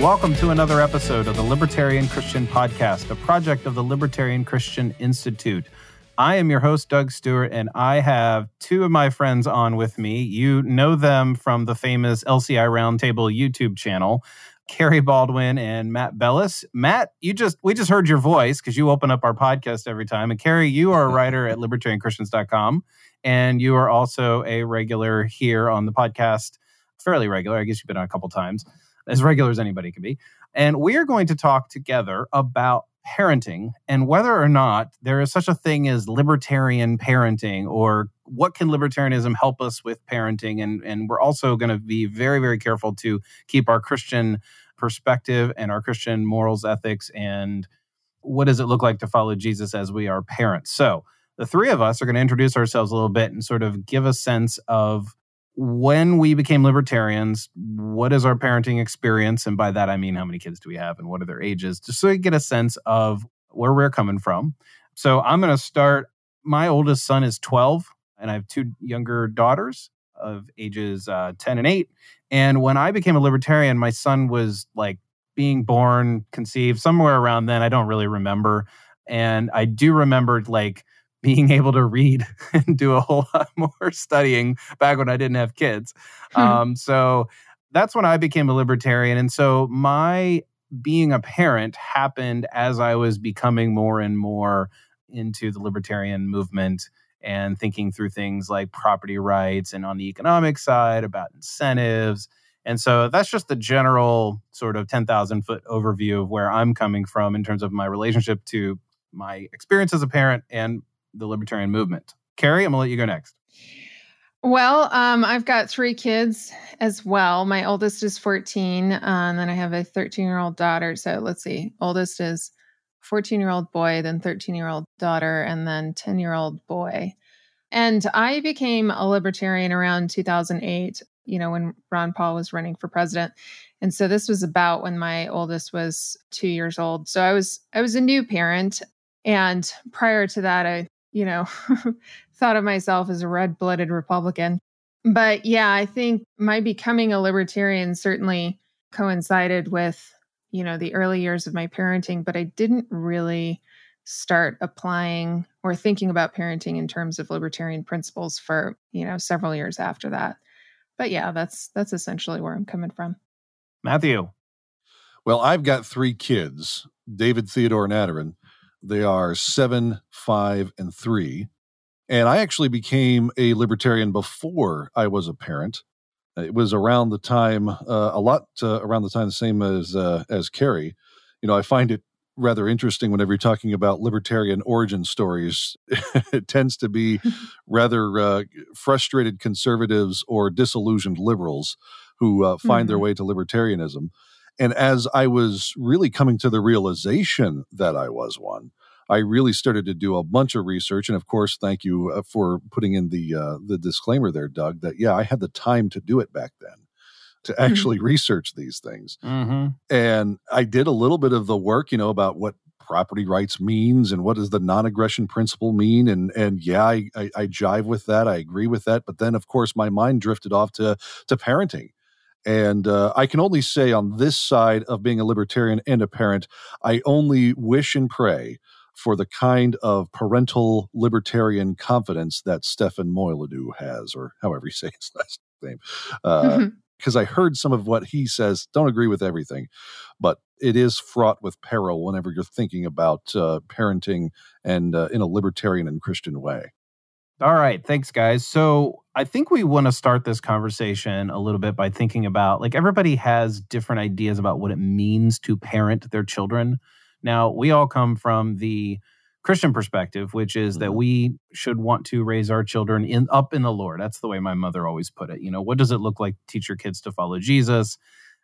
Welcome to another episode of the Libertarian Christian Podcast, a project of the Libertarian Christian Institute. I am your host, Doug Stewart, and I have two of my friends on with me. You know them from the famous LCI Roundtable YouTube channel. Kerry Baldwin and Matt Bellis. Matt, you just we just heard your voice because you open up our podcast every time. And Kerry, you are a writer at libertarianchristians.com and you are also a regular here on the podcast, fairly regular. I guess you've been on a couple times as regular as anybody can be. And we are going to talk together about parenting and whether or not there is such a thing as libertarian parenting or what can libertarianism help us with parenting and and we're also going to be very very careful to keep our christian perspective and our christian morals ethics and what does it look like to follow jesus as we are parents so the three of us are going to introduce ourselves a little bit and sort of give a sense of when we became libertarians, what is our parenting experience? And by that, I mean, how many kids do we have and what are their ages? Just so you get a sense of where we're coming from. So I'm going to start. My oldest son is 12, and I have two younger daughters of ages uh, 10 and 8. And when I became a libertarian, my son was like being born, conceived somewhere around then. I don't really remember. And I do remember like being able to read and do a whole lot more studying back when I didn't have kids. Hmm. Um, so that's when I became a libertarian. And so my being a parent happened as I was becoming more and more into the libertarian movement and thinking through things like property rights and on the economic side about incentives. And so that's just the general sort of 10,000 foot overview of where I'm coming from in terms of my relationship to my experience as a parent and the libertarian movement. Kerry, I'm gonna let you go next. Well, um, I've got three kids as well. My oldest is 14, uh, and then I have a 13 year old daughter. So let's see, oldest is 14 year old boy, then 13 year old daughter, and then 10 year old boy. And I became a libertarian around 2008, you know, when Ron Paul was running for president. And so this was about when my oldest was two years old. So I was I was a new parent. And prior to that, I you know, thought of myself as a red blooded Republican. But yeah, I think my becoming a libertarian certainly coincided with, you know, the early years of my parenting, but I didn't really start applying or thinking about parenting in terms of libertarian principles for, you know, several years after that. But yeah, that's that's essentially where I'm coming from. Matthew. Well, I've got three kids, David, Theodore, and Adarin. They are seven, five, and three. And I actually became a libertarian before I was a parent. It was around the time, uh, a lot uh, around the time, the same as uh, as Kerry. You know, I find it rather interesting whenever you're talking about libertarian origin stories. it tends to be rather uh, frustrated conservatives or disillusioned liberals who uh, find mm-hmm. their way to libertarianism. And as I was really coming to the realization that I was one, I really started to do a bunch of research. And of course, thank you uh, for putting in the uh, the disclaimer there, Doug. That yeah, I had the time to do it back then to mm-hmm. actually research these things. Mm-hmm. And I did a little bit of the work, you know, about what property rights means and what does the non-aggression principle mean and and yeah I, I, I jive with that i agree with that but then of course my mind drifted off to to parenting and uh, I can only say on this side of being a libertarian and a parent, I only wish and pray for the kind of parental libertarian confidence that Stefan Molyneux has, or however you say his last name. Because uh, I heard some of what he says, don't agree with everything, but it is fraught with peril whenever you're thinking about uh, parenting and uh, in a libertarian and Christian way. All right. Thanks, guys. So I think we want to start this conversation a little bit by thinking about like everybody has different ideas about what it means to parent their children. Now, we all come from the Christian perspective, which is mm-hmm. that we should want to raise our children in up in the Lord. That's the way my mother always put it. You know, what does it look like to teach your kids to follow Jesus?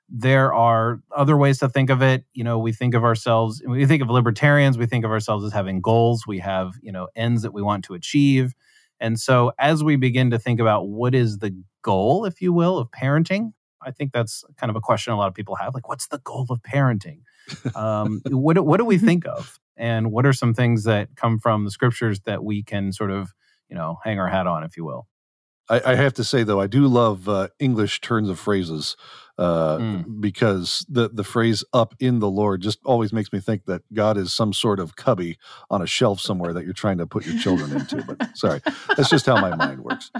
there are other ways to think of it. You know, we think of ourselves, we think of libertarians, we think of ourselves as having goals. We have, you know, ends that we want to achieve. And so as we begin to think about what is the goal, if you will, of parenting, I think that's kind of a question a lot of people have. Like, what's the goal of parenting? Um, what, what do we think of? And what are some things that come from the scriptures that we can sort of, you know, hang our hat on, if you will? I, I have to say though, I do love uh, English turns of phrases uh, Mm. because the the phrase "up in the Lord" just always makes me think that God is some sort of cubby on a shelf somewhere that you're trying to put your children into. But sorry, that's just how my mind works.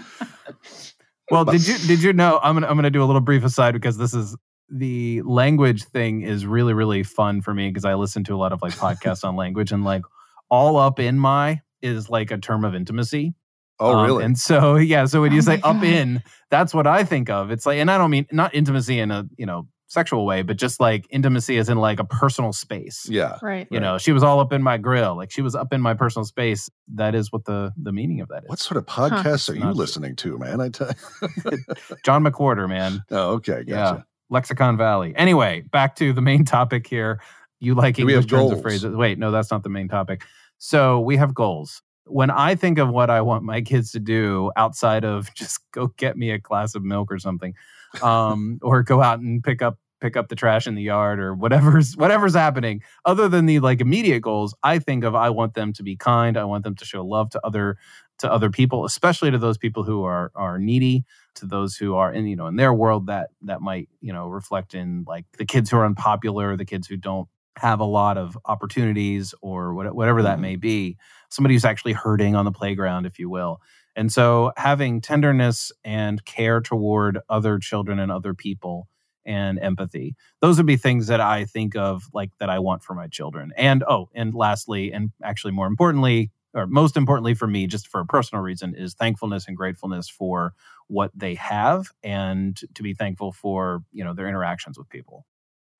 Well, did you did you know? I'm gonna I'm gonna do a little brief aside because this is the language thing is really really fun for me because I listen to a lot of like podcasts on language and like all up in my is like a term of intimacy. Oh, Um, really? And so yeah, so when Oh you say my up in, that's what I think of. It's like, and I don't mean not intimacy in a you know sexual way, but just like intimacy as in like a personal space. yeah. Right. You know, she was all up in my grill, like she was up in my personal space. That is what the the meaning of that is. What sort of podcasts are you Not- listening to, man? I tell you. John McWhorter, man. oh, okay, Yeah. gotcha. Lexicon Valley. Anyway, back to the main topic here. You like Do we English have turns of phrases. Wait, no, that's not the main topic. So we have goals. When I think of what I want my kids to do outside of just go get me a glass of milk or something, um, or go out and pick up pick up the trash in the yard or whatever's whatever's happening, other than the like immediate goals, I think of I want them to be kind. I want them to show love to other to other people, especially to those people who are are needy to those who are in you know in their world that that might you know reflect in like the kids who are unpopular the kids who don't have a lot of opportunities or what, whatever that Mhm. may be somebody who's actually hurting on the playground if you will and so having tenderness and care toward other children and other people and empathy those would be things that i think of like that i want for my children and oh and lastly and actually more importantly or most importantly for me just for a personal reason is thankfulness and gratefulness for what they have and to be thankful for you know their interactions with people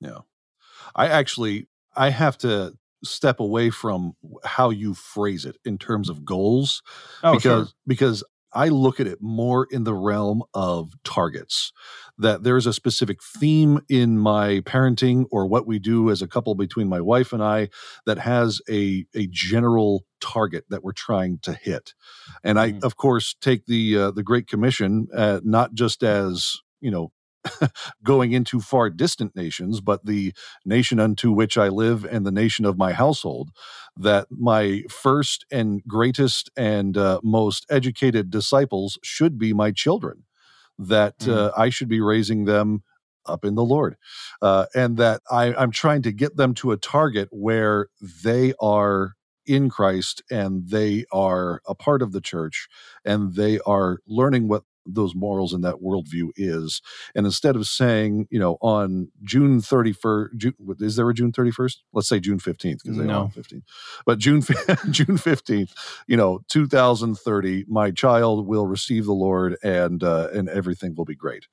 Yeah. I actually I have to step away from how you phrase it in terms of goals oh because because I look at it more in the realm of targets. That there's a specific theme in my parenting or what we do as a couple between my wife and I that has a a general target that we're trying to hit. And I Mhm. of course take the uh, the Great Commission uh, not just as, you know, going into far distant nations, but the nation unto which I live and the nation of my household, that my first and greatest and uh, most educated disciples should be my children, that Mm. uh, I should be raising them up in the Lord, uh, and that I, I'm trying to get them to a target where they are in Christ and they are a part of the church and they are learning what those morals and that worldview is. And instead of saying, you know, on June 31st, June, is there a June 31st? Let's say June 15th because they No. are 15th. But June, June 15th, you know, 2030, my child will receive the Lord and, uh, and everything will be great.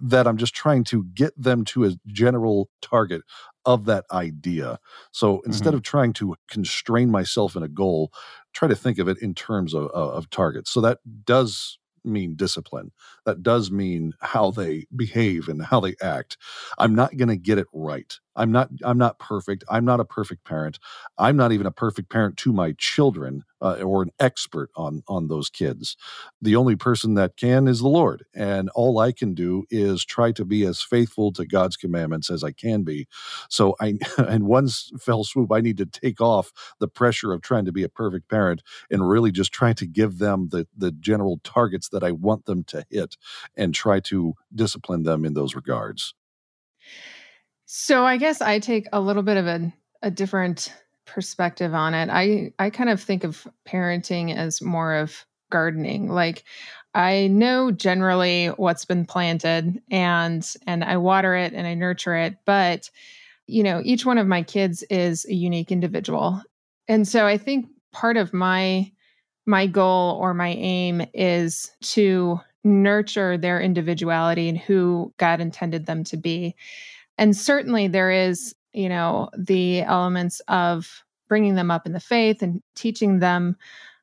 That I'm just trying to get them to a general target of that idea. So instead of trying to constrain myself in a goal, try to think of it in terms of, of, of targets. So that does mean discipline. That does mean how mm-hmm. they behave and how they act. I'm not going to get it right. I'm not. I'm not perfect. I'm not a perfect parent. I'm not even a perfect parent to my children uh, or an expert on on those kids. The only person that can is the Lord, and all I can do is try to be as faithful to God's commandments as I can be. So I, in one fell swoop, I need to take off the pressure of trying to be a perfect parent and really just try to give them the the general targets that I want them to hit and try to discipline them in those regards. So I guess I take a little bit of a, a different perspective on it. I I kind of think of parenting as more of gardening. Like I know generally what's been planted and and I water it and I nurture it, but you know, each one of my kids is a unique individual. And so I think part of my my goal or my aim is to nurture their individuality and who God intended them to be. And certainly there is, you know, the elements of bringing them up in the faith and teaching them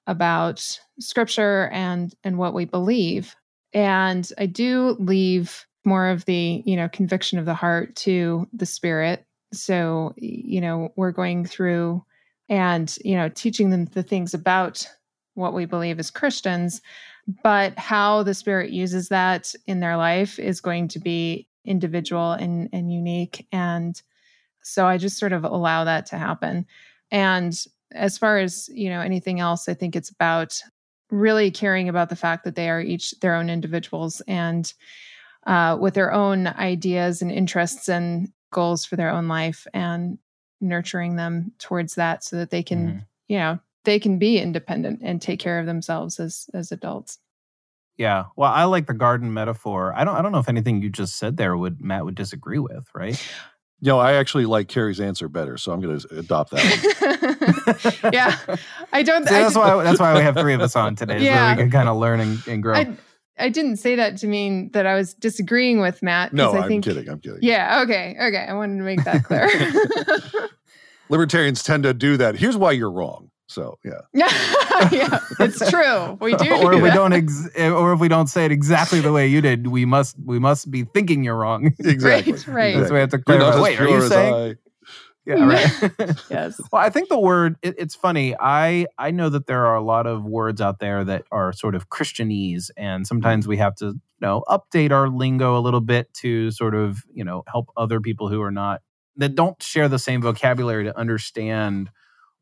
about scripture and and what we believe. And I do leave more of the, you know, conviction of the heart to the spirit. So, you know, we're going through and, you know, teaching them the things about what we believe as Christians, but how the spirit uses that in their life is going to be individual and, and unique. And so I just sort of allow that to happen. And as far as, you know, anything else, I think it's about really caring about the fact that they are each their own individuals and uh, with their own ideas and interests and goals for their own life and nurturing them towards that so that they can, mm-hmm. you know, they can be independent and take care of themselves as as adults. Yeah. Well, I like the garden metaphor. I don't I don't know if anything you just said there would Matt would disagree with, right? You know, I actually like Kerry's answer better, so I'm going to adopt that one. yeah, I don't. See, I, that's why that's why we have three of us on today, yeah. so we can kind of learn and, and grow. I, I, didn't say that to mean that I was disagreeing with Matt. No, I am think, kidding. I'm kidding. Yeah. Okay. Okay. I wanted to make that clear. Libertarians tend to do that. Here's why you're wrong. So yeah, yeah, it's true. We do. or do if we don't, ex- or if we don't say it exactly the way you did, we must we must be thinking you're wrong. Exactly. Right. Right. That's we have to clarify. Wait, are you saying? Yeah. Right. yes. Well, I think the word it, it's funny. I I know that there are a lot of words out there that are sort of Christianese, and sometimes we have to you know update our lingo a little bit to sort of you know help other people who are not that don't share the same vocabulary to understand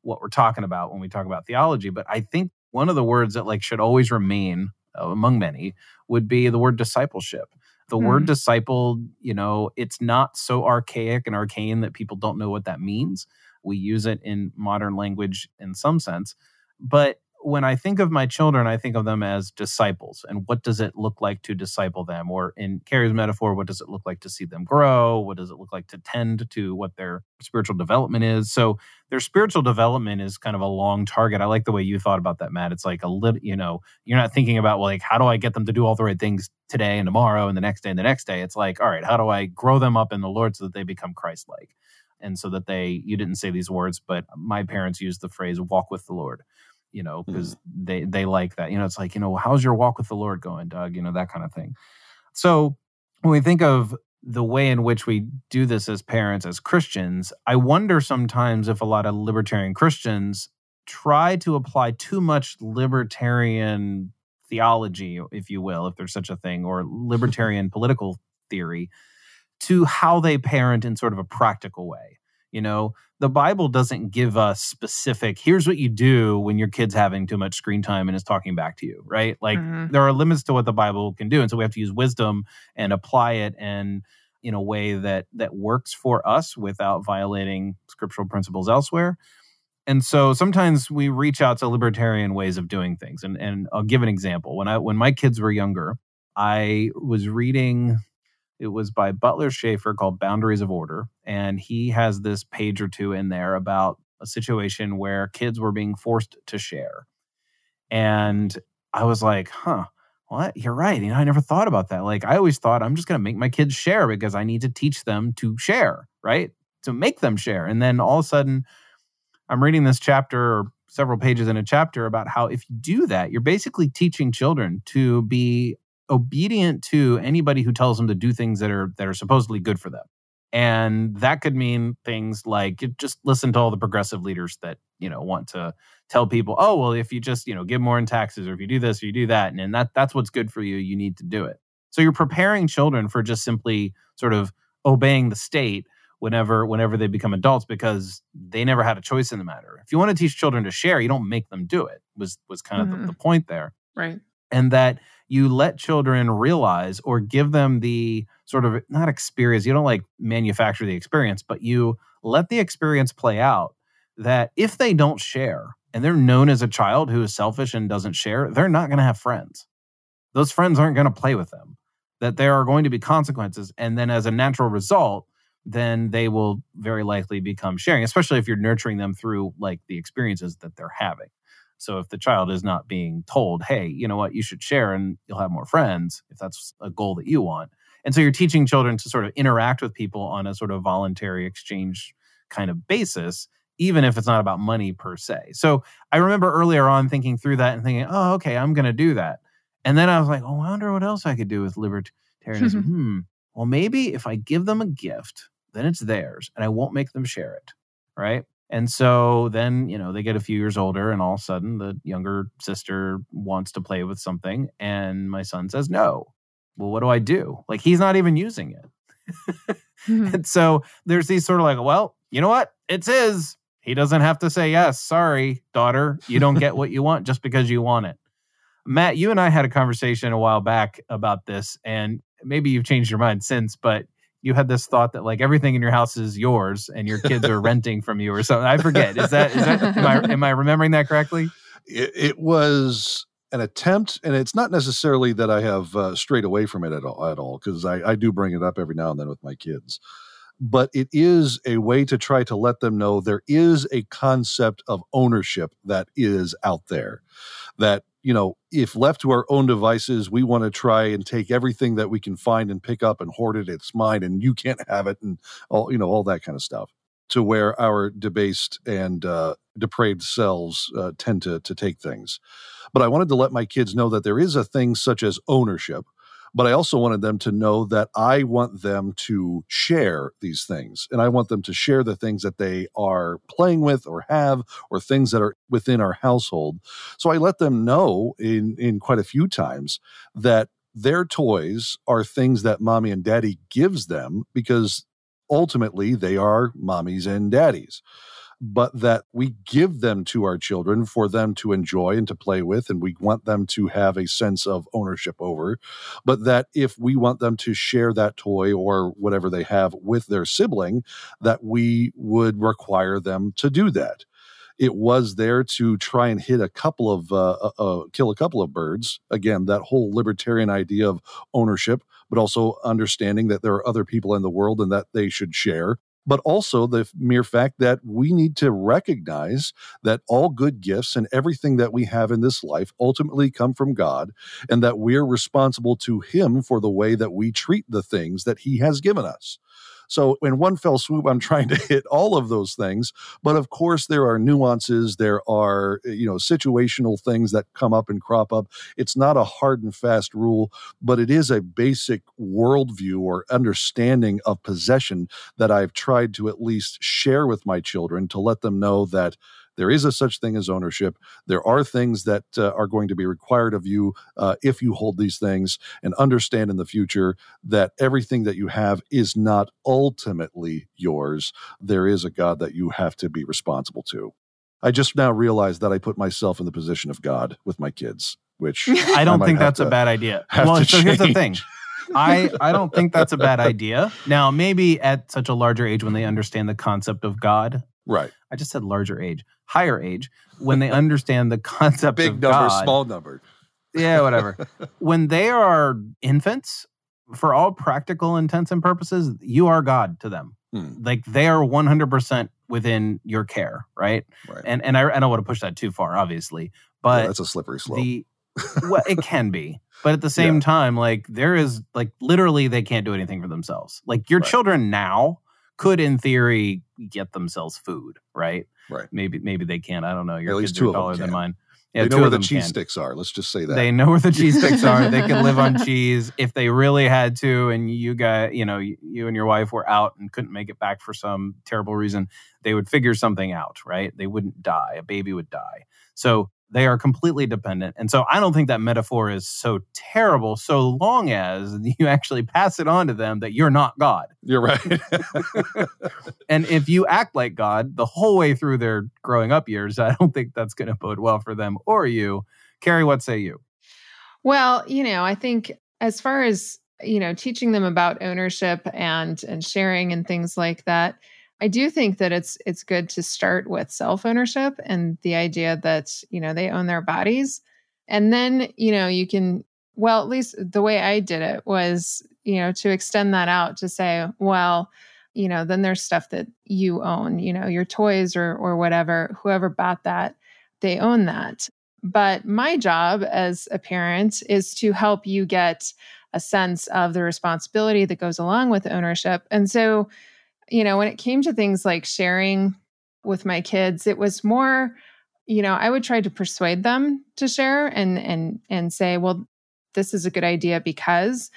what we're talking about when we talk about theology. But I think one of the words that like should always remain uh, among many would be the word discipleship. The mm. word hmm. disciple, you know, it's not so archaic and arcane that people don't know what that means. We use it in modern language in some sense, but when I think of my children, I think of them as disciples. And what does it look like to disciple them? Or in Kerry's metaphor, what does it look like to see them grow? What does it look like to tend to what their spiritual development is? So their spiritual development is kind of a long target. I like the way you thought about that, Matt. It's like a little, you know, you're not thinking about, well, like, how do I get them to do all the right things today and tomorrow and the next day and the next day? It's like, all right, how do I grow them up in the Lord so that they become Christ like? And so that they, you didn't say these words, but my parents used the phrase walk with the Lord you know, because mm. they they like that. You know, it's like, you know, how's your walk with the Lord going, Doug? You know, that kind of thing. So when we think of the way in which we do this as parents, as Christians, I wonder sometimes if a lot of libertarian Christians try to apply too much libertarian theology, if you will, if there's such a thing, or libertarian political theory to how they parent in sort of a practical way. You know, the Bible doesn't give us specific, here's what you do when your kid's having too much screen time and is talking back to you, right? Like mm-hmm. there are limits to what the Bible can do. And so we have to use wisdom and apply it and in a way that that works for us without violating scriptural principles elsewhere. And so sometimes we reach out to libertarian ways of doing things. And and I'll give an example. When I when my kids were younger, I was reading it was by Butler Shaffer called Boundaries of Order. And he has this page or two in there about a situation where kids were being forced to share. And I was like, huh, what? You're right. You know, I never thought about that. Like, I always thought I'm just going to make my kids share because I need to teach them to share, right? To make them share. And then all of a sudden, I'm reading this chapter or several pages in a chapter about how if you do that, you're basically teaching children to be obedient to anybody who tells them to do things that are that are supposedly good for them. And that could mean things like just listen to all the progressive leaders that, you know, want to tell people, oh, well, if you just, you know, give more in taxes or if you do this or you do that, and, and that that's what's good for you, you need to do it. So you're preparing children for just simply sort of obeying the state whenever whenever they become adults because they never had a choice in the matter. If you want to teach children to share, you don't make them do it. Was was kind of mm-hmm. the, the point there. Right. And that you let children realize or give them the sort of not experience, you don't like manufacture the experience, but you let the experience play out that if they don't share and they're known as a child who is selfish and doesn't share, they're not going to have friends. Those friends aren't going to play with them, that there are going to be consequences. And then as a natural result, then they will very likely become sharing, especially if you're nurturing them through like the experiences that they're having. So if the child is not being told, hey, you know what, you should share and you'll have more friends, if that's a goal that you want. And so you're teaching children to sort of interact with people on a sort of voluntary exchange kind of basis, even if it's not about money per se. So I remember earlier on thinking through that and thinking, oh, okay, I'm going to do that. And then I was like, oh, I wonder what else I could do with libertarianism. hmm. well, maybe if I give them a gift, then it's theirs and I won't make them share it. Right. And so then, you know, they get a few years older and all of a sudden the younger sister wants to play with something and my son says no. Well, what do I do? Like he's not even using it. Mm-hmm. and so there's these sort of like, well, you know what? It's his. He doesn't have to say yes. Sorry, daughter. You don't get what you want just because you want it. Matt, you and I had a conversation a while back about this, and maybe you've changed your mind since, but you had this thought that like everything in your house is yours and your kids are renting from you or something. I forget. Is that is that am I am I remembering that correctly? It, it was an attempt, and it's not necessarily that I have uh, strayed away from it at all, at all, because I, I do bring it up every now and then with my kids. But it is a way to try to let them know there is a concept of ownership that is out there that you know, if left to our own devices, we want to try and take everything that we can find and pick up and hoard it. It's mine, and you can't have it, and all you know, all that kind of stuff. To where our debased and uh, depraved selves uh, tend to to take things. But I wanted to let my kids know that there is a thing such as ownership, but I also wanted them to know that I want them to share these things. And I want them to share the things that they are playing with or have or things that are within our household. So I let them know in, in quite a few times that their toys are things that mommy and daddy gives them because ultimately they are mommies and daddies but that we give them to our children for them to enjoy and to play with, and we want them to have a sense of ownership over. But that if we want them to share that toy or whatever they have with their sibling, that we would require them to do that. It was there to try and hit a couple of uh, uh, uh, kill a couple of birds. Again that whole libertarian idea of ownership but also understanding that there are other people in the world and that they should share but also the mere fact that we need to recognize that all good gifts and everything that we have in this life ultimately come from God, and that we're responsible to Him for the way that we treat the things that He has given us. So, in one fell swoop, I'm trying to hit all of those things. But of course, there are nuances. There are, eh, you know, situational things that come up and crop up. It's not a hard and fast rule, but it is a basic worldview or understanding of possession that I've tried to at least share with my children to let them know that there is a such thing as ownership. There are things that uh, are going to be required of you uh, if you hold these things, and understand in the future that everything that you have is not ultimately yours. There is a God that you have to be responsible to. I just now realized that I put myself in the position of God with my kids, which I don't I think that's to, a bad idea. Well, so change. here's the thing. I, I don't think that's a bad idea. Now, maybe at such a larger age when they understand the concept of God. Right. I just said larger age higher age when they understand the concept big of number, God. small number. Yeah, whatever. when they are infants, for all practical intents and purposes, you are God to them. Hmm. Like they are 100% within your care, right? right. And and I, I don't want to push that too far, obviously, but yeah, that's a slippery slope. The, well, it can be, but at the same yeah. time, like there is like literally they can't do anything for themselves. Like your right. children now could, in theory, get themselves food, right? Right. Maybe maybe they can't. I don't know. Your At least two are taller than mine. Yeah, they know where the cheese can. sticks are. Let's just say that they know where the cheese sticks are. They can live on cheese if they really had to. And you got, you know, you and your wife were out and couldn't make it back for some terrible reason. They would figure something out, right? They wouldn't die. A baby would die. So they are completely dependent. And so I don't think that metaphor is so terrible so long as you actually pass it on to them that you're not God. You're right. and if you act like God the whole way through their growing up years, I don't think that's going to bode well for them or you. Kerry, what say you? Well, you know, I think as far as, you know, teaching them about ownership and and sharing and things like that, I do think that it's it's good to start with self ownership and the idea that you know they own their bodies, and then you know you can well at least the way I did it was you know to extend that out to say well you know then there's stuff that you own you know your toys or or whatever whoever bought that they own that. But my job as a parent is to help you get a sense of the responsibility that goes along with ownership. And so you know, when it came to things like sharing with my kids, it was more, you know, I would try to persuade them to share and and and say, well, this is a good idea because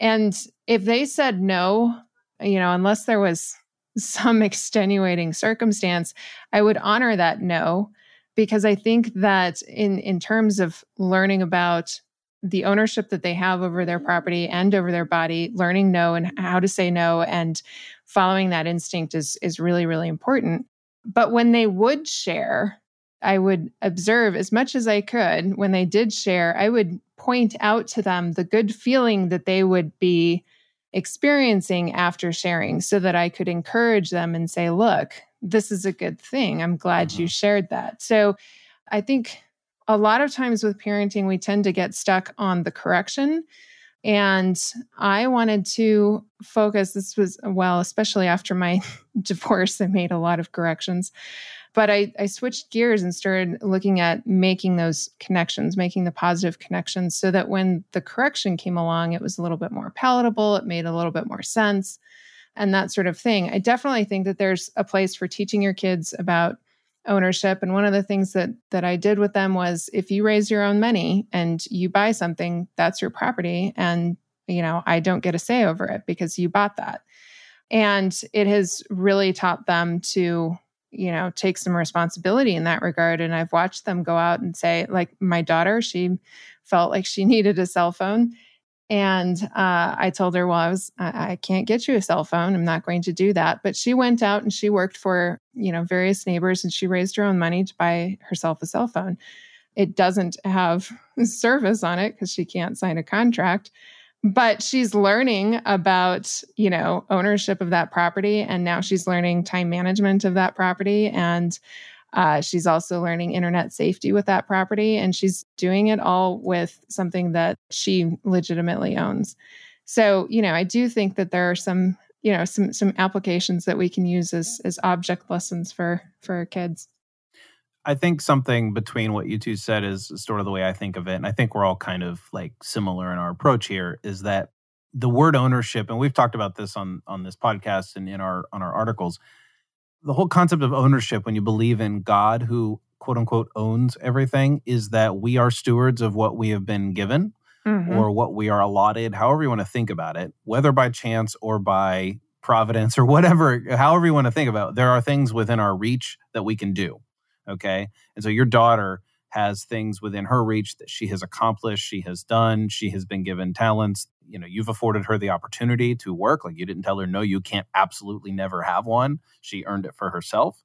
And if they said no, you know, unless there was some extenuating circumstance, I would honor that no because I think that in in terms of learning about the ownership that they have over their property and over their body, learning no and how to say no and following that instinct is is really really important. But when they would share, I would observe as much as I could when they did share, I would point out to them the good feeling that they would be experiencing after sharing so that I could encourage them and say, look, this is a good thing. I'm glad mm-hmm. you shared that. So I think a lot of times with parenting, we tend to get stuck on the correction. And I wanted to focus, this was, well, especially after my divorce, I made a lot of corrections. But I, I switched gears and started looking at making those connections, making the positive connections so that when the correction came along, it was a little bit more palatable. It made a little bit more sense and that sort of thing. I definitely think that there's a place for teaching your kids about ownership. And one of the things that that I did with them was if you raise your own money and you buy something that's your property. And you know I don't get a say over it because you bought that. And it has really taught them to you know take some responsibility in that regard. And i've watched them go out and say like my daughter she felt like she needed a cell phone and uh, i told her well i was I, I can't get you a cell phone. I'm not going to do that. But she went out and she worked for you know various neighbors and she raised her own money to buy herself a cell phone. It doesn't have service on it because she can't sign a contract but she's learning about you know ownership of that property and now she's learning time management of that property and uh, she's also learning internet safety with that property and she's doing it all with something that she legitimately owns so you know i do think that there are some you know some some applications that we can use as as object lessons for for kids I think something between what you two said is sort of the way I think of it. And I think we're all kind of like similar in our approach here is that the word ownership, and we've talked about this on on this podcast and in our on our articles, the whole concept of ownership when you believe in God who quote unquote owns everything is that we are stewards of what we have been given mm-hmm. or what we are allotted, however you want to think about it, whether by chance or by providence or whatever, however you want to think about it, there are things within our reach that we can do. Okay. And so your daughter has things within her reach that she has accomplished, she has done, she has been given talents. You know, you've afforded her the opportunity to work. Like you didn't tell her, no, you can't absolutely never have one. She earned it for herself.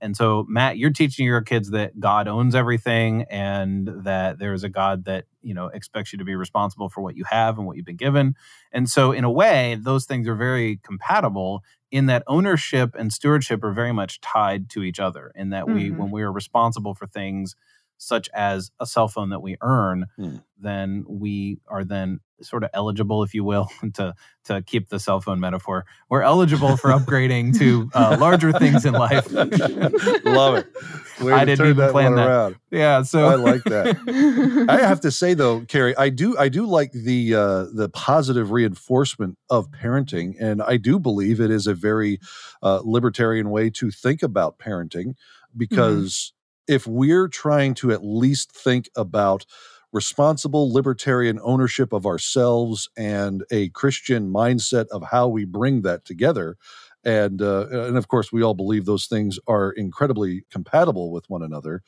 And so, Matt, you're teaching your kids that God owns everything and that there is a God that, you know, expects you to be responsible for what you have and what you've been given. And so, in a way, those things are very compatible in that ownership and stewardship are very much tied to each other, in that we, mm-hmm. when we are responsible for things, such as a cell phone that we earn, mm. then we are then sort of eligible, if you will, to to keep the cell phone metaphor. We're eligible for upgrading to uh, larger things in life. Love it. Way I didn't even that plan that. Around. Yeah, so I like that. I have to say though, Kerry, I do I do like the uh, the positive reinforcement of parenting, and I do believe it is a very uh, libertarian way to think about parenting mm-hmm. If we're trying to at least think about responsible libertarian ownership of ourselves and a Christian mindset of how we bring that together, and uh, and of course we all believe those things are incredibly compatible with one another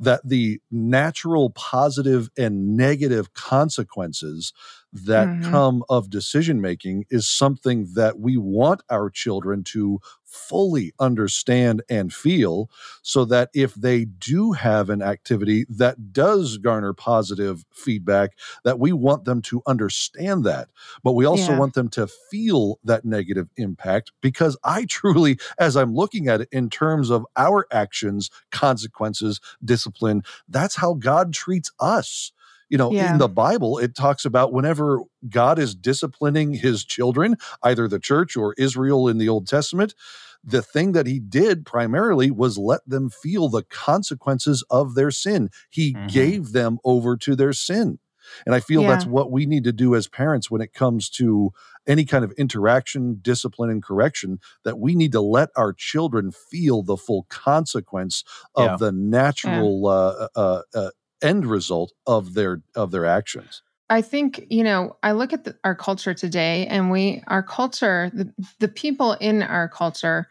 that the natural positive and negative consequences that mm-hmm. come of decision making is something that we want our children to fully understand and feel so that if they do have an activity that does garner positive feedback that we want them to understand that but we also yeah. want them to feel that negative impact because i truly as i'm looking at it in terms of our actions consequences discipline that's how god treats us you know, yeah. in the Bible, it talks about whenever God is disciplining his children, either the church or Israel in the Old Testament, the thing that he did primarily was let them feel the consequences of their sin. He mm-hmm. gave them over to their sin. And I feel yeah. that's what we need to do as parents when it comes to any kind of interaction, discipline, and correction, that we need to let our children feel the full consequence of yeah. the natural yeah. uh, uh, uh, end result of their of their actions. I think, you know, I look at the, our culture today and we, our culture, the, the people in our culture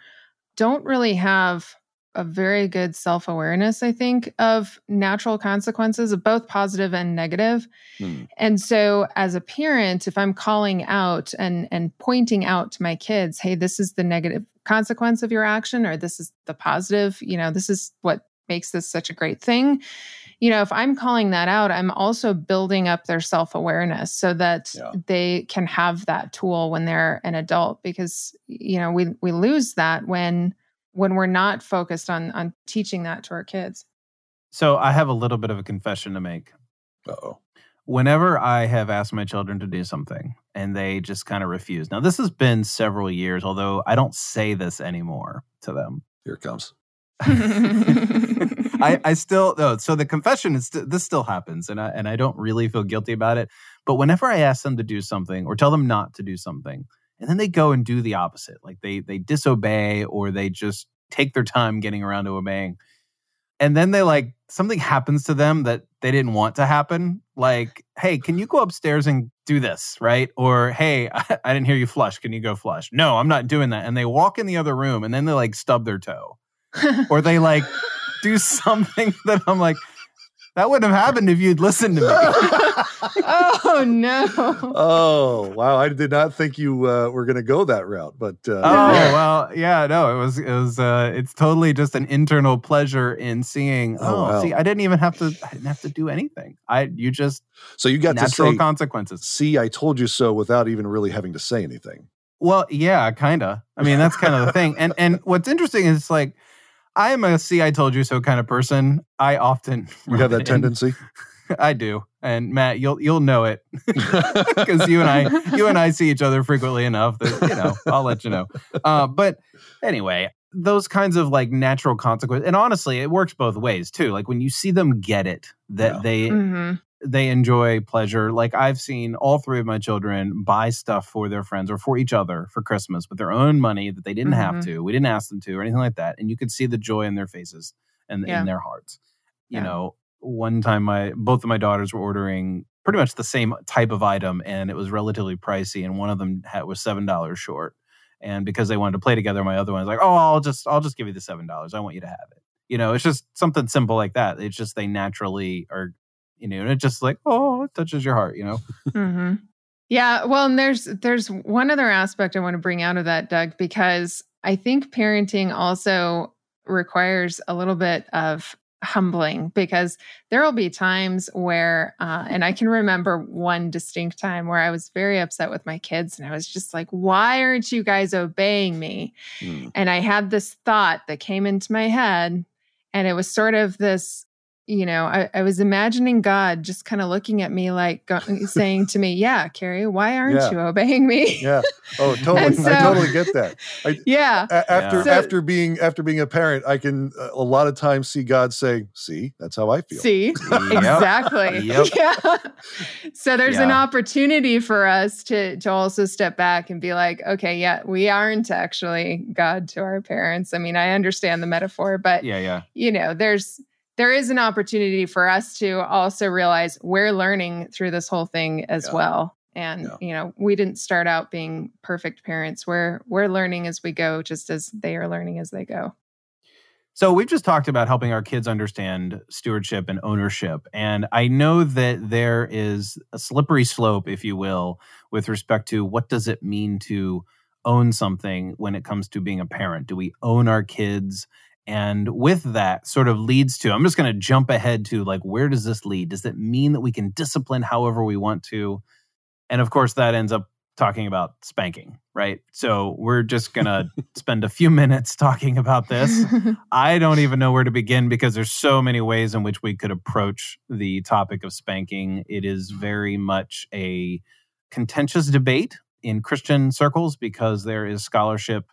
don't really have a very good self awareness, I think, of natural consequences of both positive and negative. Hmm. And so, as a parent, if I'm calling out and, and pointing out to my kids, hey, this is the negative consequence of your action, or this is the positive, you know, this is what makes this such a great thing. You know, if I'm calling that out, I'm also building up their self awareness so that yeah. they can have that tool when they're an adult because, you know, we, we lose that when when we're not focused on on teaching that to our kids. So I have a little bit of a confession to make. oh Whenever I have asked my children to do something and they just kind of refuse. Now this has been several years, although I don't say this anymore to them. Here it comes. I, I still though. so the confession is st- this still happens and I and I don't really feel guilty about it. But whenever I ask them to do something or tell them not to do something, and then they go and do the opposite like they they disobey or they just take their time getting around to obeying and then they like something happens to them that they didn't want to happen like hey can you go upstairs and do this right or hey I, I didn't hear you flush can you go flush no i'm not doing that and they walk in the other room and then they like stub their toe or they like do something that i'm like that wouldn't have happened if you'd listened to me. oh no! Oh wow! I did not think you uh, were going to go that route, but uh, oh yeah. well, yeah, no, it was it was uh, it's totally just an internal pleasure in seeing. Oh, oh wow. see, I didn't even have to. I didn't have to do anything. I you just so you got natural to say, consequences. See, I told you so, without even really having to say anything. Well, yeah, kind of. I mean, that's kind of the thing. And and what's interesting is like I am a see I told you so kind of person. I often You have that tendency? I do. And Matt, you'll you'll know it. Cuz you and I you and I see each other frequently enough that you know, I'll let you know. Uh, but anyway, those kinds of like natural consequences and honestly, it works both ways too. Like when you see them get it that yeah. they mm-hmm they enjoy pleasure. Like I've seen all three of my children buy stuff for their friends or for each other for Christmas with their own money that they didn't mm-hmm. have to. We didn't ask them to or anything like that. And you could see the joy in their faces and yeah. in their hearts. You yeah. know, one time my both of my daughters were ordering pretty much the same type of item and it was relatively pricey and one of them had, was seven dollars short. And because they wanted to play together, my other one was like, "Oh, I'll just I'll just give you the seven dollars. I want you to have it." You know, it's just something simple like that. It's just they naturally are you know, and it just like, oh, it touches your heart, you know? Mm-hmm. Yeah. Well, and there's there's one other aspect I want to bring out of that, Doug, because I think parenting also requires a little bit of humbling because there will be times where uh, and i can remember one distinct time where i was very upset with my kids and i was just like why aren't you guys obeying me mm. and i had this thought that came into my head and it was sort of this you know, I, I, was imagining God just kind of looking at me like saying to me, Yeah, Kerry, why aren't yeah. you obeying me? Yeah. Oh, totally. So, I totally get that. I, yeah. A- after yeah. after being after being a parent, I can uh, a lot of times see God say, See, that's how I feel. See, exactly. Yep. Yeah. So there's yeah. an opportunity for us to to also step back and be like, okay, yeah, we aren't actually God to our parents. I mean, I understand the metaphor, but yeah, yeah. You know, there's there is an opportunity for us to also realize we're learning through this whole thing as yeah. well. And yeah. you know we didn't start out being perfect parents. We're we're learning as we go just as they are learning as they go. So we've just talked about helping our kids understand stewardship and ownership. And i know that there is a slippery slope if you will with respect to what does it mean to own something when it comes to being a parent? Do we own our kids and with that sort of leads to i'm just going to jump ahead to like where does this lead? Does it mean that we can discipline however we want to? And of course that ends up talking about spanking right? So we're just going to spend a few minutes talking about this. I don't even know where to begin because there's so many ways in which we could approach the topic of spanking. It is very much a contentious debate in christian circles because there is scholarship.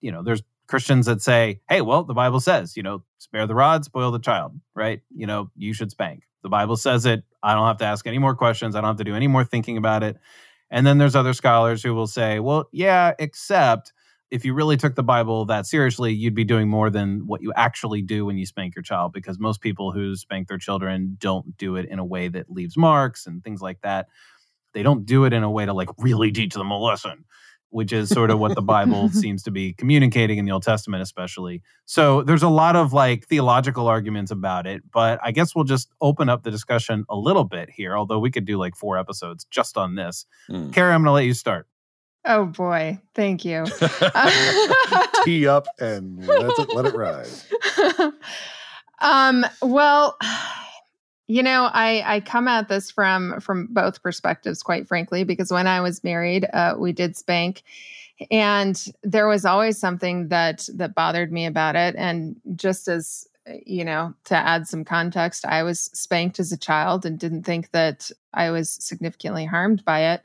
You know there's Christians that say, hey, well, the Bible says, you know, spare the rod, spoil the child, right? You know, you should spank. The Bible says it. I don't have to ask any more questions. I don't have to do any more thinking about it. And then there's other scholars who will say, well, yeah, except if you really took the Bible that seriously, you'd be doing more than what you actually do when you spank your child because most people who spank their children don't do it in a way that leaves marks and things like that. They don't do it in a way to like really teach them a lesson, which is sort of what the Bible seems to be communicating in the Old Testament, especially. So there's a lot of like theological arguments about it, but I guess we'll just open up the discussion a little bit here, although we could do like four episodes just on this. Mm. Kerry, I'm going to let you start. Oh boy, thank you. Tee up and let it, let it ride. um, well, you know, I I come at this from from both perspectives, quite frankly, because when I was married, uh, we did spank, and there was always something that that bothered me about it. And just as you know, to add some context, I was spanked as a child and didn't think that I was significantly harmed by it.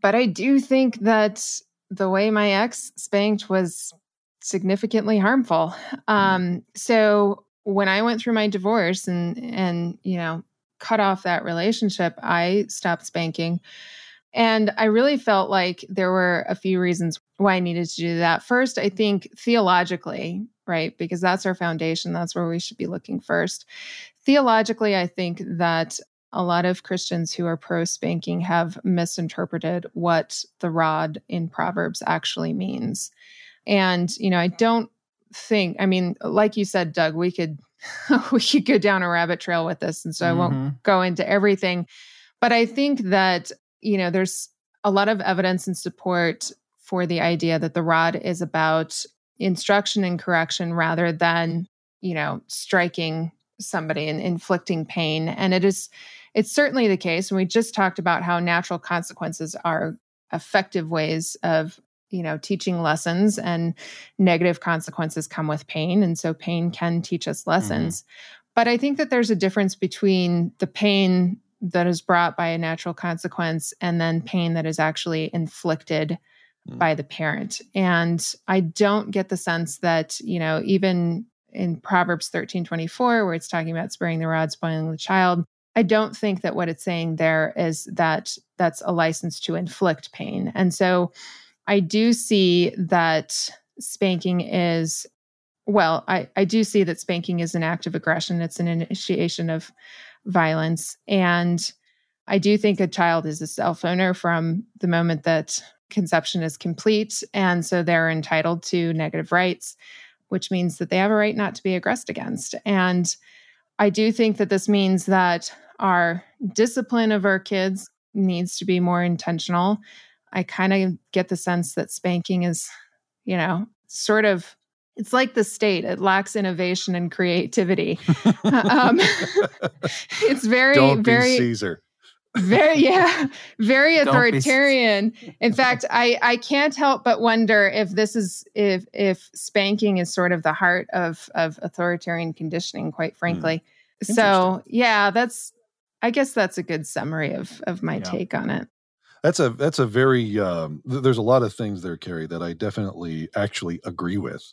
But I do think that the way my ex spanked was significantly harmful. Um, so when I went through my divorce and and you know cut off that relationship, I stopped spanking. And I really felt like there were a few reasons why I needed to do that. First, I think theologically, right? Because that's our foundation, that's where we should be looking first. Theologically, I think that a lot of Christians who are pro spanking have misinterpreted what the rod in Proverbs actually means. And, you know, I don't think, I mean, like you said, Doug, we could we could go down a rabbit trail with this. And so I won't Mhm. go into everything. But I think that, you know, there's a lot of evidence and support for the idea that the rod is about instruction and correction rather than, you know, striking somebody and inflicting pain. And it is it's certainly the case. And we just talked about how natural consequences are effective ways of, you know, teaching lessons and negative consequences come with pain. And so pain can teach us lessons. But I think that there's a difference between the pain that is brought by a natural consequence and then pain that is actually inflicted Mm. by the parent. And I don't get the sense that, you know, even in Proverbs 13 24, where it's talking about sparing the rod, spoiling the child, I don't think that what it's saying there is that that's a license to inflict pain. And so I do see that spanking is, well, I, I do see that spanking is an act of aggression, it's an initiation of violence. And I do think a child is a self owner from the moment that conception is complete. And so they're entitled to negative rights, which means that they have a right not to be aggressed against. And I do think that this means that our discipline of our kids needs to be more intentional. I kind of get the sense that spanking is, you know, sort of it's like the state it lacks innovation and creativity. Um, it's very Don't very Caesar. very yeah very authoritarian. In fact i i can't help but wonder if this is if if spanking is sort of the heart of of authoritarian conditioning quite frankly. So yeah that's i guess that's a good summary of of my Yeah. take on it That's a that's a very um, th- there's a lot of things there, Kerry, that I definitely actually agree with,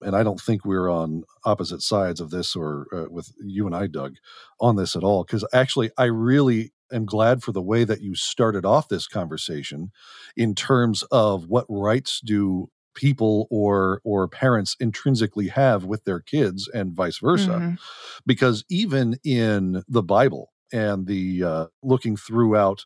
and I don't think we're on opposite sides of this or uh, with you and I, Doug, on this at all. Because actually, I really am glad for the way that you started off this conversation, in terms of what rights do people or or parents intrinsically have with their kids and vice versa Mhm. because even in the Bible and the uh, looking throughout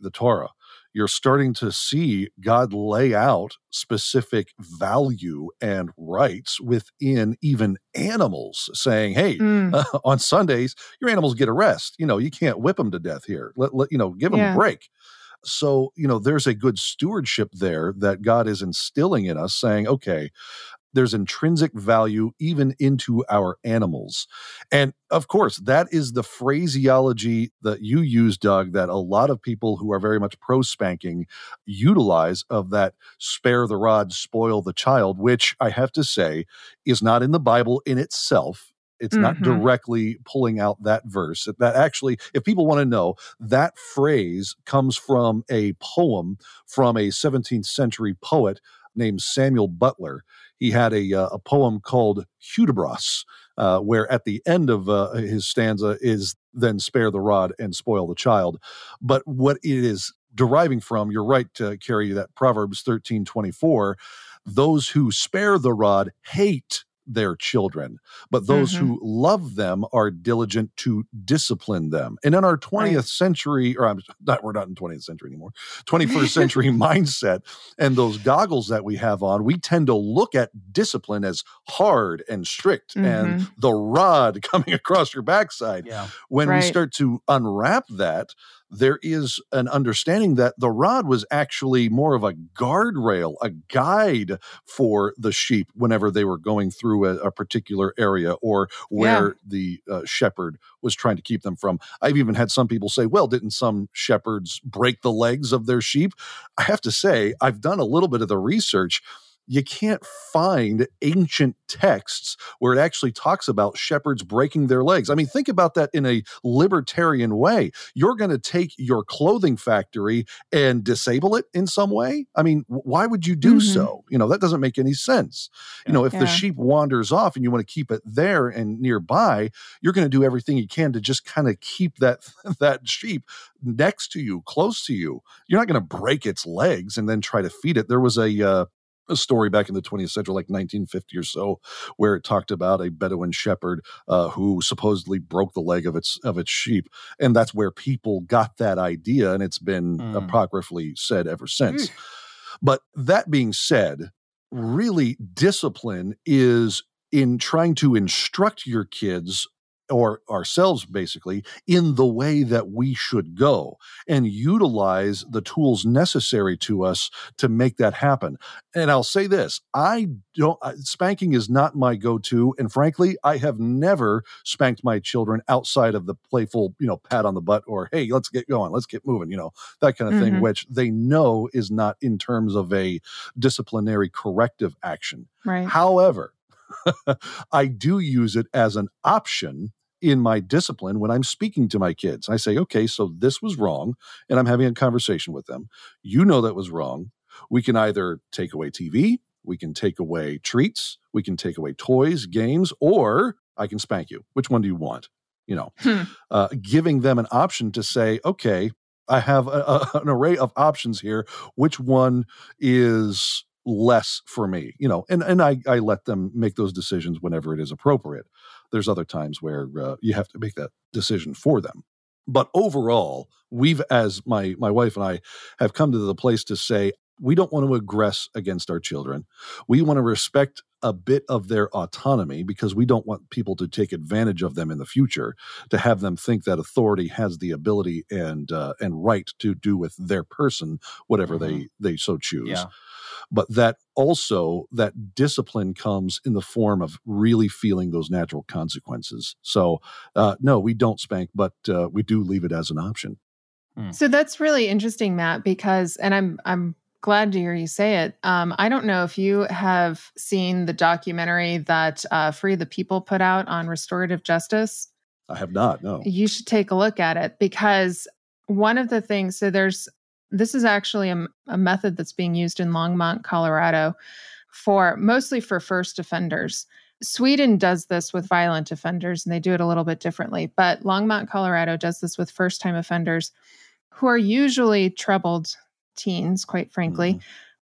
the Torah, you're starting to see God lay out specific value and rights within even animals, saying, "Hey, Mm, on Sundays, your animals get a rest. You know, you can't whip them to death here. Let, let you know, give them Yeah. a break." So, you know, there's a good stewardship there that God is instilling in us, saying, okay, there's intrinsic value even into our animals. And of course, that is the phraseology that you use, Doug, that a lot of people who are very much pro spanking utilize of that spare the rod, spoil the child, which I have to say is not in the Bible in itself. It's not Mhm. directly pulling out that verse. That actually, if people want to know, that phrase comes from a poem from a 17th century poet named Samuel Butler. He had a, uh, a poem called Hudibras, uh, where at the end of uh, his stanza is then spare the rod and spoil the child. But what it is deriving from, you're right to Kerry that Proverbs 13 24, those who spare the rod hate their children, but those Mm-hmm. who love them are diligent to discipline them. And in our 20th Right. century, or I'm not, we're not in 20th century anymore, 21st century mindset and those goggles that we have on, we tend to look at discipline as hard and strict and Mm-hmm. the rod coming across your backside Yeah. when we start to unwrap that, there is an understanding that the rod was actually more of a guardrail, a guide for the sheep whenever they were going through a, a particular area or where the uh, shepherd was trying to keep them from. I've even had some people say, well, didn't some shepherds break the legs of their sheep? I have to say, I've done a little bit of the research. You can't find ancient texts where it actually talks about shepherds breaking their legs. I mean, think about that in a libertarian way. You're going to take your clothing factory and disable it in some way. I mean, why would you do Mhm. so? You know, that doesn't make any sense. You know, if the sheep wanders off and you want to keep it there and nearby, you're going to do everything you can to just kind of keep that that sheep next to you, close to you. You're not going to break its legs and then try to feed it. There was a uh, a story back in the 20th century, like 1950 or so, where it talked about a Bedouin shepherd uh, who supposedly broke the leg of its of its sheep, and that's where people got that idea, and it's been Mm. apocryphally said ever since. But that being said, really discipline is in trying to instruct your kids or ourselves basically in the way that we should go and utilize the tools necessary to us to make that happen. And I'll say this, I don't spanking is not my go-to and frankly, I have never spanked my children outside of the playful, you know, pat on the butt or hey, let's get going, let's get moving, you know, that kind of thing Mhm. which they know is not in terms of a disciplinary corrective action. Right. However, I do use it as an option in my discipline when I'm speaking to my kids. I say, okay, so this was wrong, and I'm having a conversation with them. You know that was wrong. We can either take away TV, we can take away treats, we can take away toys, games, or I can spank you. Which one do you want? You know, Hmm. uh, giving them an option to say, okay, I have a, a- an array of options here. Which one is less for me? You know, and and I I let them make those decisions whenever it is appropriate. There's other times where uh, you have to make that decision for them. But overall, we've as my my wife and I have come to the place to say we don't want to aggress against our children. We want to respect a bit of their autonomy because we don't want people to take advantage of them in the future to have them think that authority has the ability and uh, and right to do with their person whatever they they so choose Yeah. But that also that discipline comes in the form of really feeling those natural consequences so uh, no we don't spank but uh, we do leave it as an option So that's really interesting, Matt, because and I'm I'm glad to hear you say it. Um, I don't know if you have seen the documentary that uh, Free the People put out on restorative justice. i have not no You should take a look at it because one of the things, so there's this is actually a, a method that's being used in Longmont, Colorado, for mostly for first offenders. Sweden does this with violent offenders and they do it a little bit differently, but Longmont, Colorado does this with first time offenders who are usually troubled teens, quite frankly. Mhm.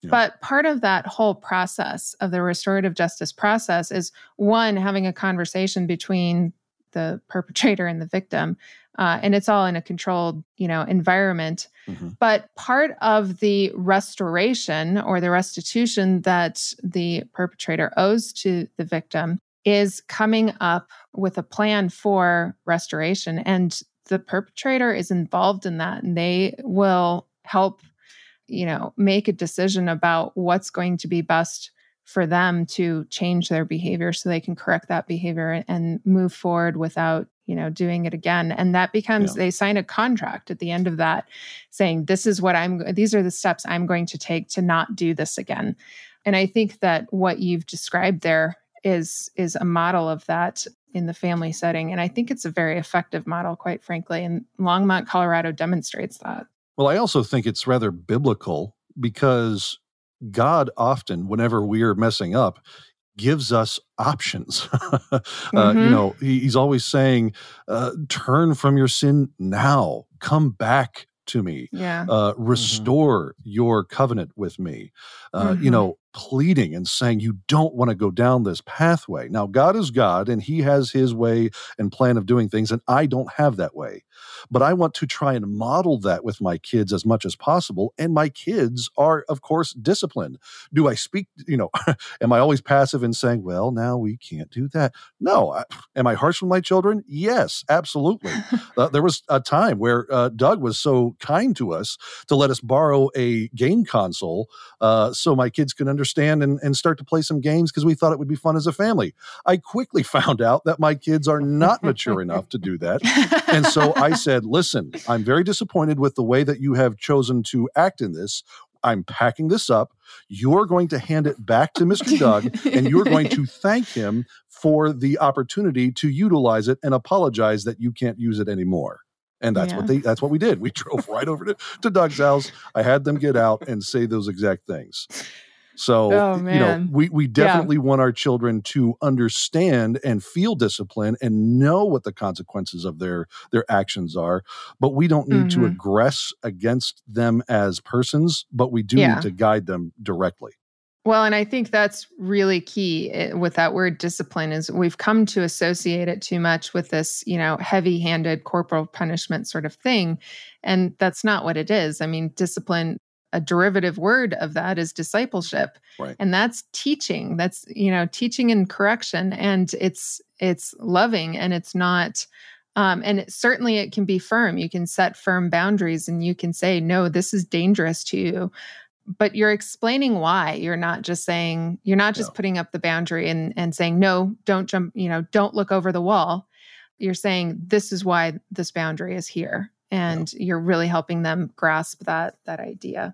Yeah. But part of that whole process of the restorative justice process is one, having a conversation between the perpetrator and the victim. Uh, and it's all in a controlled, you know, environment. Mhm. But part of the restoration or the restitution that the perpetrator owes to the victim is coming up with a plan for restoration. And the perpetrator is involved in that and they will help, you know, make a decision about what's going to be best for them to change their behavior so they can correct that behavior and move forward without you know doing it again. And that becomes Yeah. they sign a contract at the end of that saying this is what i'm these are the steps i'm going to take to not do this again. And i think that what you've described there is is a model of that in the family setting. And i think it's a very effective model quite frankly. And longmont colorado demonstrates that. Well, I also think it's rather biblical because God often, whenever we are messing up, gives us options. uh, You Mhm. know, he, he's always saying, uh, turn from your sin now, come back to me. yeah uh, restore your covenant with me. Uh, You Mhm. know, pleading and saying you don't want to go down this pathway. Now, God is God and He has His way and plan of doing things, and I don't have that way. But I want to try and model that with my kids as much as possible. And my kids are, of course, disciplined. Do I speak, you know, am I always passive in saying, well, now we can't do that? No. I, am I harsh with my children? Yes, absolutely. uh, there was a time where uh, Doug was so kind to us to let us borrow a game console uh, so my kids could understand and, and start to play some games because we thought it would be fun as a family. I quickly found out that my kids are not mature enough to do that. And so I said, listen, I'm very disappointed with the way that you have chosen to act in this. I'm packing this up. You're going to hand it back to Mr. Doug, and you're going to thank him for the opportunity to utilize it and apologize that you can't use it anymore. And that's yeah. what they that's what we did. We drove right over to, to Doug's house. I had them get out and say those exact things. So oh, you know, we we definitely yeah. want our children to understand and feel discipline and know what the consequences of their their actions are. But we don't need mm-hmm. to aggress against them as persons, but we do yeah. need to guide them directly. Well, and I think that's really key eh, with that word discipline is we've come to associate it too much with this, you know, heavy-handed corporal punishment sort of thing, and that's not what it is. I mean, discipline a derivative word of that is discipleship. Right. and that's teaching that's you know teaching and correction and it's it's loving and it's not um, and it, certainly it can be firm. You can set firm boundaries and you can say no this is dangerous to you. But you're explaining why. You're not just saying you're not just no. putting up the boundary and and saying no don't jump you know don't look over the wall. You're saying this is why this boundary is here and you're really helping them grasp that that idea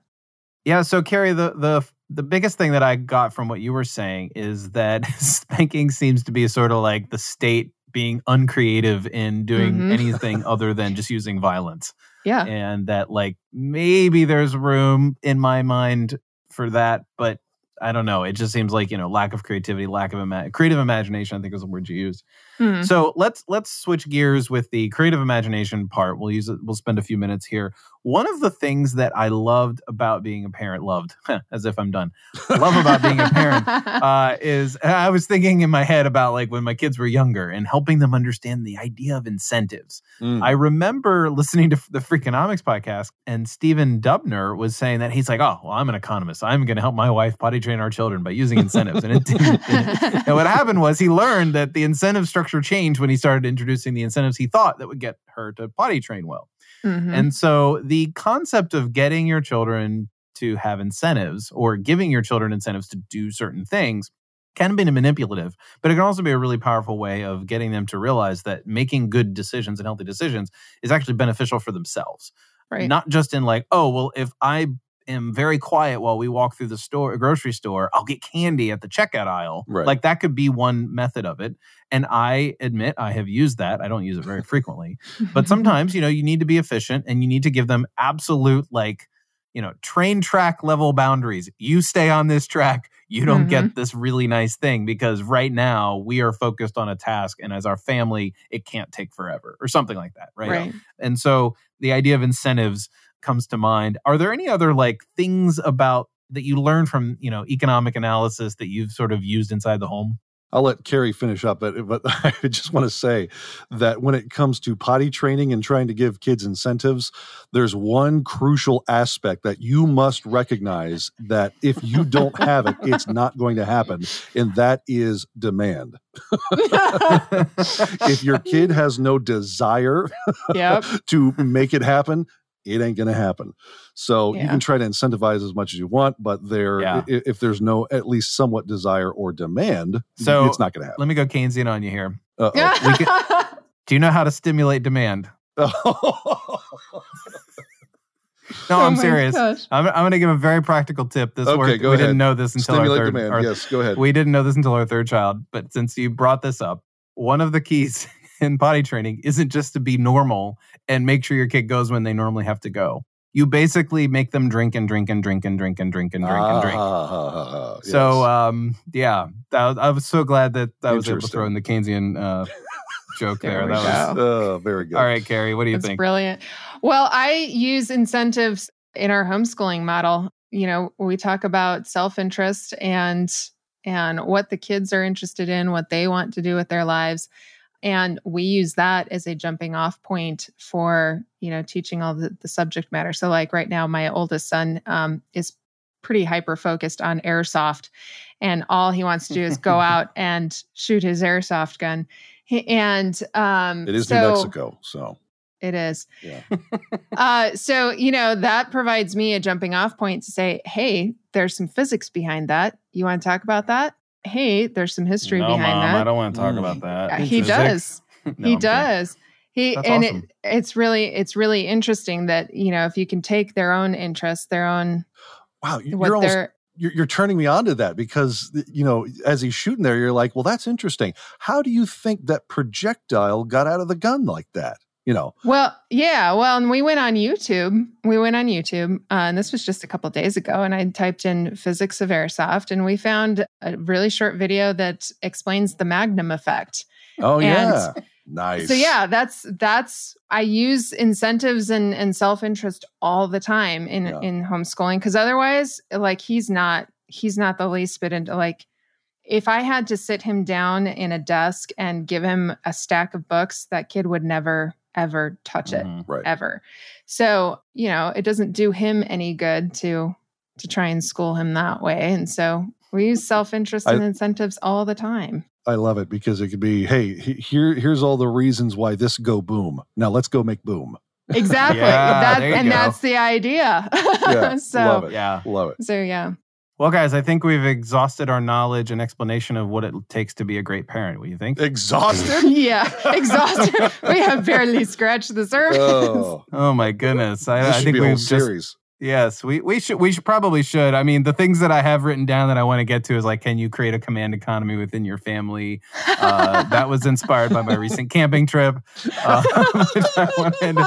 yeah. So, Kerry, the the the biggest thing that I got from what you were saying is that spanking seems to be sort of like the state being uncreative in doing mm-hmm. anything other than just using violence. Yeah. And that like maybe there's room in my mind for that, but I don't know. It just seems like, you know, lack of creativity, lack of ima- creative imagination, I think is the word you used. Mm. So let's let's switch gears with the creative imagination part. We'll use it. We'll spend a few minutes here. One of the things that I loved about being a parent, loved as if I'm done, love about being a parent uh, is I was thinking in my head about like when my kids were younger and helping them understand the idea of incentives. Mm. I remember listening to the Freakonomics podcast, and Stephen Dubner was saying that he's like, "Oh, well, I'm an economist. I'm going to help my wife potty train our children by using incentives." and, it didn't, and what happened was he learned that the incentive structure changed when he started introducing the incentives he thought that would get her to potty train well. Mm-hmm. And so the concept of getting your children to have incentives or giving your children incentives to do certain things can be manipulative, but it can also be a really powerful way of getting them to realize that making good decisions and healthy decisions is actually beneficial for themselves. Right. Not just in like, oh, well, if I am very quiet while we walk through the store, grocery store, I'll get candy at the checkout aisle. Right. Like that could be one method of it. And I admit I have used that. I don't use it very frequently, but sometimes, you know, you need to be efficient and you need to give them absolute, like, you know, train track level boundaries. You stay on this track, you don't mm-hmm. get this really nice thing because right now we are focused on a task and as our family, it can't take forever or something like that. Right. right. And so the idea of incentives comes to mind. Are there any other like things about that you learned from, you know, economic analysis that you've sort of used inside the home? I'll let Carrie finish up, but, but I just want to say that when it comes to potty training and trying to give kids incentives, there's one crucial aspect that you must recognize that if you don't have it, it's not going to happen, and that is demand. if your kid has no desire yep. to make it happen, it ain't going to happen. So yeah. you can try to incentivize as much as you want, but there, yeah. if, if, there's no at least somewhat desire or demand, so it's not going to happen. Let me go Keynesian on you here. Can, do you know how to stimulate demand? no, oh I'm oh serious. Gosh. I'm, I'm going to give a very practical tip. This okay, worked. we ahead. didn't know this until Stimulate our third. Demand. Our, yes, go ahead. We didn't know this until our third child, but since you brought this up, one of the keys in potty training isn't just to be normal and make sure your kid goes when they normally have to go. You basically make them drink and drink and drink and drink and drink and drink and drink. Uh, yes. So, um, yeah, was, I was so glad that I was able to throw in the Keynesian uh, joke there. there that was uh, very good. All right, Kerry, what do you That's think? Brilliant. Well, I use incentives in our homeschooling model you know, we talk about self-interest and and what the kids are interested in, what they want to do with their lives. And we use that as a jumping off point for, you know, teaching all the, the subject matter. So like right now, my oldest son um, is pretty hyper focused on airsoft and all he wants to do is go out and shoot his airsoft gun. And um It is so, New Mexico, so. It is. Yeah. uh so you know that provides me a jumping off point to say hey there's some physics behind that. You want to talk about that hey there's some history no, behind Mom, that I don't want to talk Mm. about that. He does No, he I'm kidding. does he That's and awesome. it, it's really it's really interesting that you know if you can take their own interests their own Wow, you- what almost they're you're, you're turning me on to that because you know as he's shooting there, you're like, well, that's interesting. How do you think that projectile got out of the gun like that? You know, Well, yeah. Well, and we went on YouTube. We went on YouTube, uh, and this was just a couple days ago. And I typed in physics of airsoft, and we found a really short video that explains the Magnus effect. oh And yeah, nice. So yeah, that's that's I use incentives and and self interest all the time in Yeah. in homeschooling because otherwise, like he's not he's not the least bit into like. If I had to sit him down in a desk and give him a stack of books, that kid would never ever touch it Mhm. right. ever. So, you know, it doesn't do him any good to to try and school him that way. And so we use self-interest I- and incentives all the time. I love it because it could be, hey, here, here's all the reasons why this go boom. Now let's go make boom. Exactly. Yeah, that, there you and go. that's the idea. Yeah, so love it. Yeah. Love it. so yeah. Well, guys, I think we've exhausted our knowledge and explanation of what it takes to be a great parent. What do you think? Exhausted. Yeah. Exhausted. we have barely scratched the surface. oh, Oh my goodness! I, this I should think be a we've whole just series. yes, we we should we should probably should. I mean, the things that I have written down that I want to get to is like, can you create a command economy within your family? Uh, that was inspired by my recent camping trip. Uh, I wanted.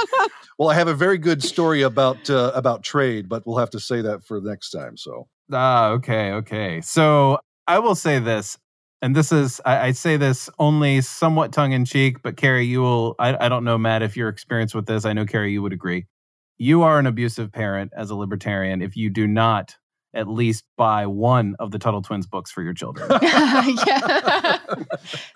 Well, I have a very good story about uh, about trade, but we'll have to say that for next time. So Ah, okay, okay. So I will say this, and this is I, I say this only somewhat tongue in cheek, but Kerry, you will. I, I don't know, Matt, if you're experienced with this. I know Kerry, you would agree. You are an abusive parent as a libertarian if you do not at least buy one of the Tuttle Twins books for your children. yeah.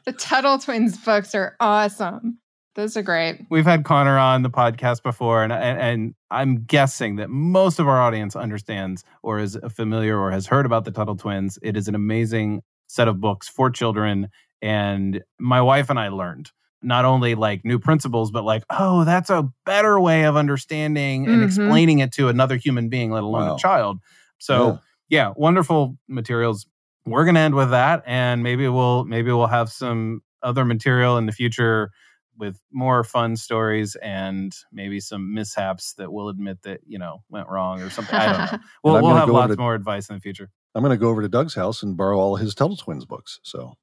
the Tuttle Twins books are awesome. Those are great. We've had Connor on the podcast before, and, and and I'm guessing that most of our audience understands or is familiar or has heard about the Tuttle Twins. It is an amazing set of books for children, and my wife and I learned not only like new principles, but like, oh, that's a better way of understanding and Mhm. explaining it to another human being, let alone Wow. a child. So yeah, wonderful materials. We're gonna end with that, and maybe we'll maybe we'll have some other material in the future with more fun stories and maybe some mishaps that we'll admit that you know went wrong or something. I don't know. We'll, we'll have lots to- more advice in the future. I'm going to go over to Doug's house and borrow all his Tuttle Twins books. So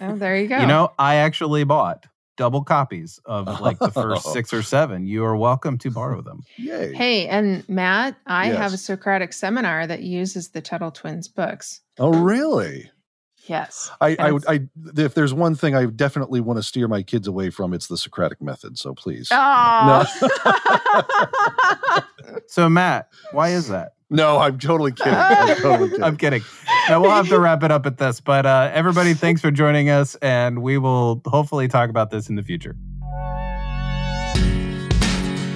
Oh, there you go. You know, I actually bought double copies of like the first six or seven. You are welcome to borrow them. yay! Hey, and Matt, I have a Socratic seminar that uses the Tuttle Twins books. Oh, really? Yes. I, I, would- I, if there's one thing I definitely want to steer my kids away from, it's the Socratic method. So please, Oh. So Matt, why is that? no, I'm totally kidding. I'm totally kidding. I'm kidding. Now we'll have to wrap it up at this. But uh, everybody, thanks for joining us, and we will hopefully talk about this in the future.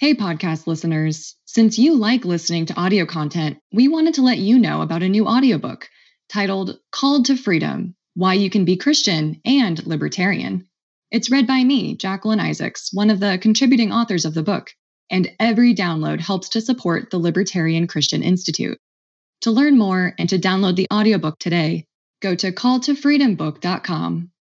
Hey, podcast listeners. Since you like listening to audio content, we wanted to let you know about a new audiobook titled Called to Freedom Why You Can Be Christian and Libertarian. It's read by me, Jacqueline Isaacs, one of the contributing authors of the book, and every download helps to support the Libertarian Christian Institute. To learn more and to download the audiobook today, go to calltofreedombook.com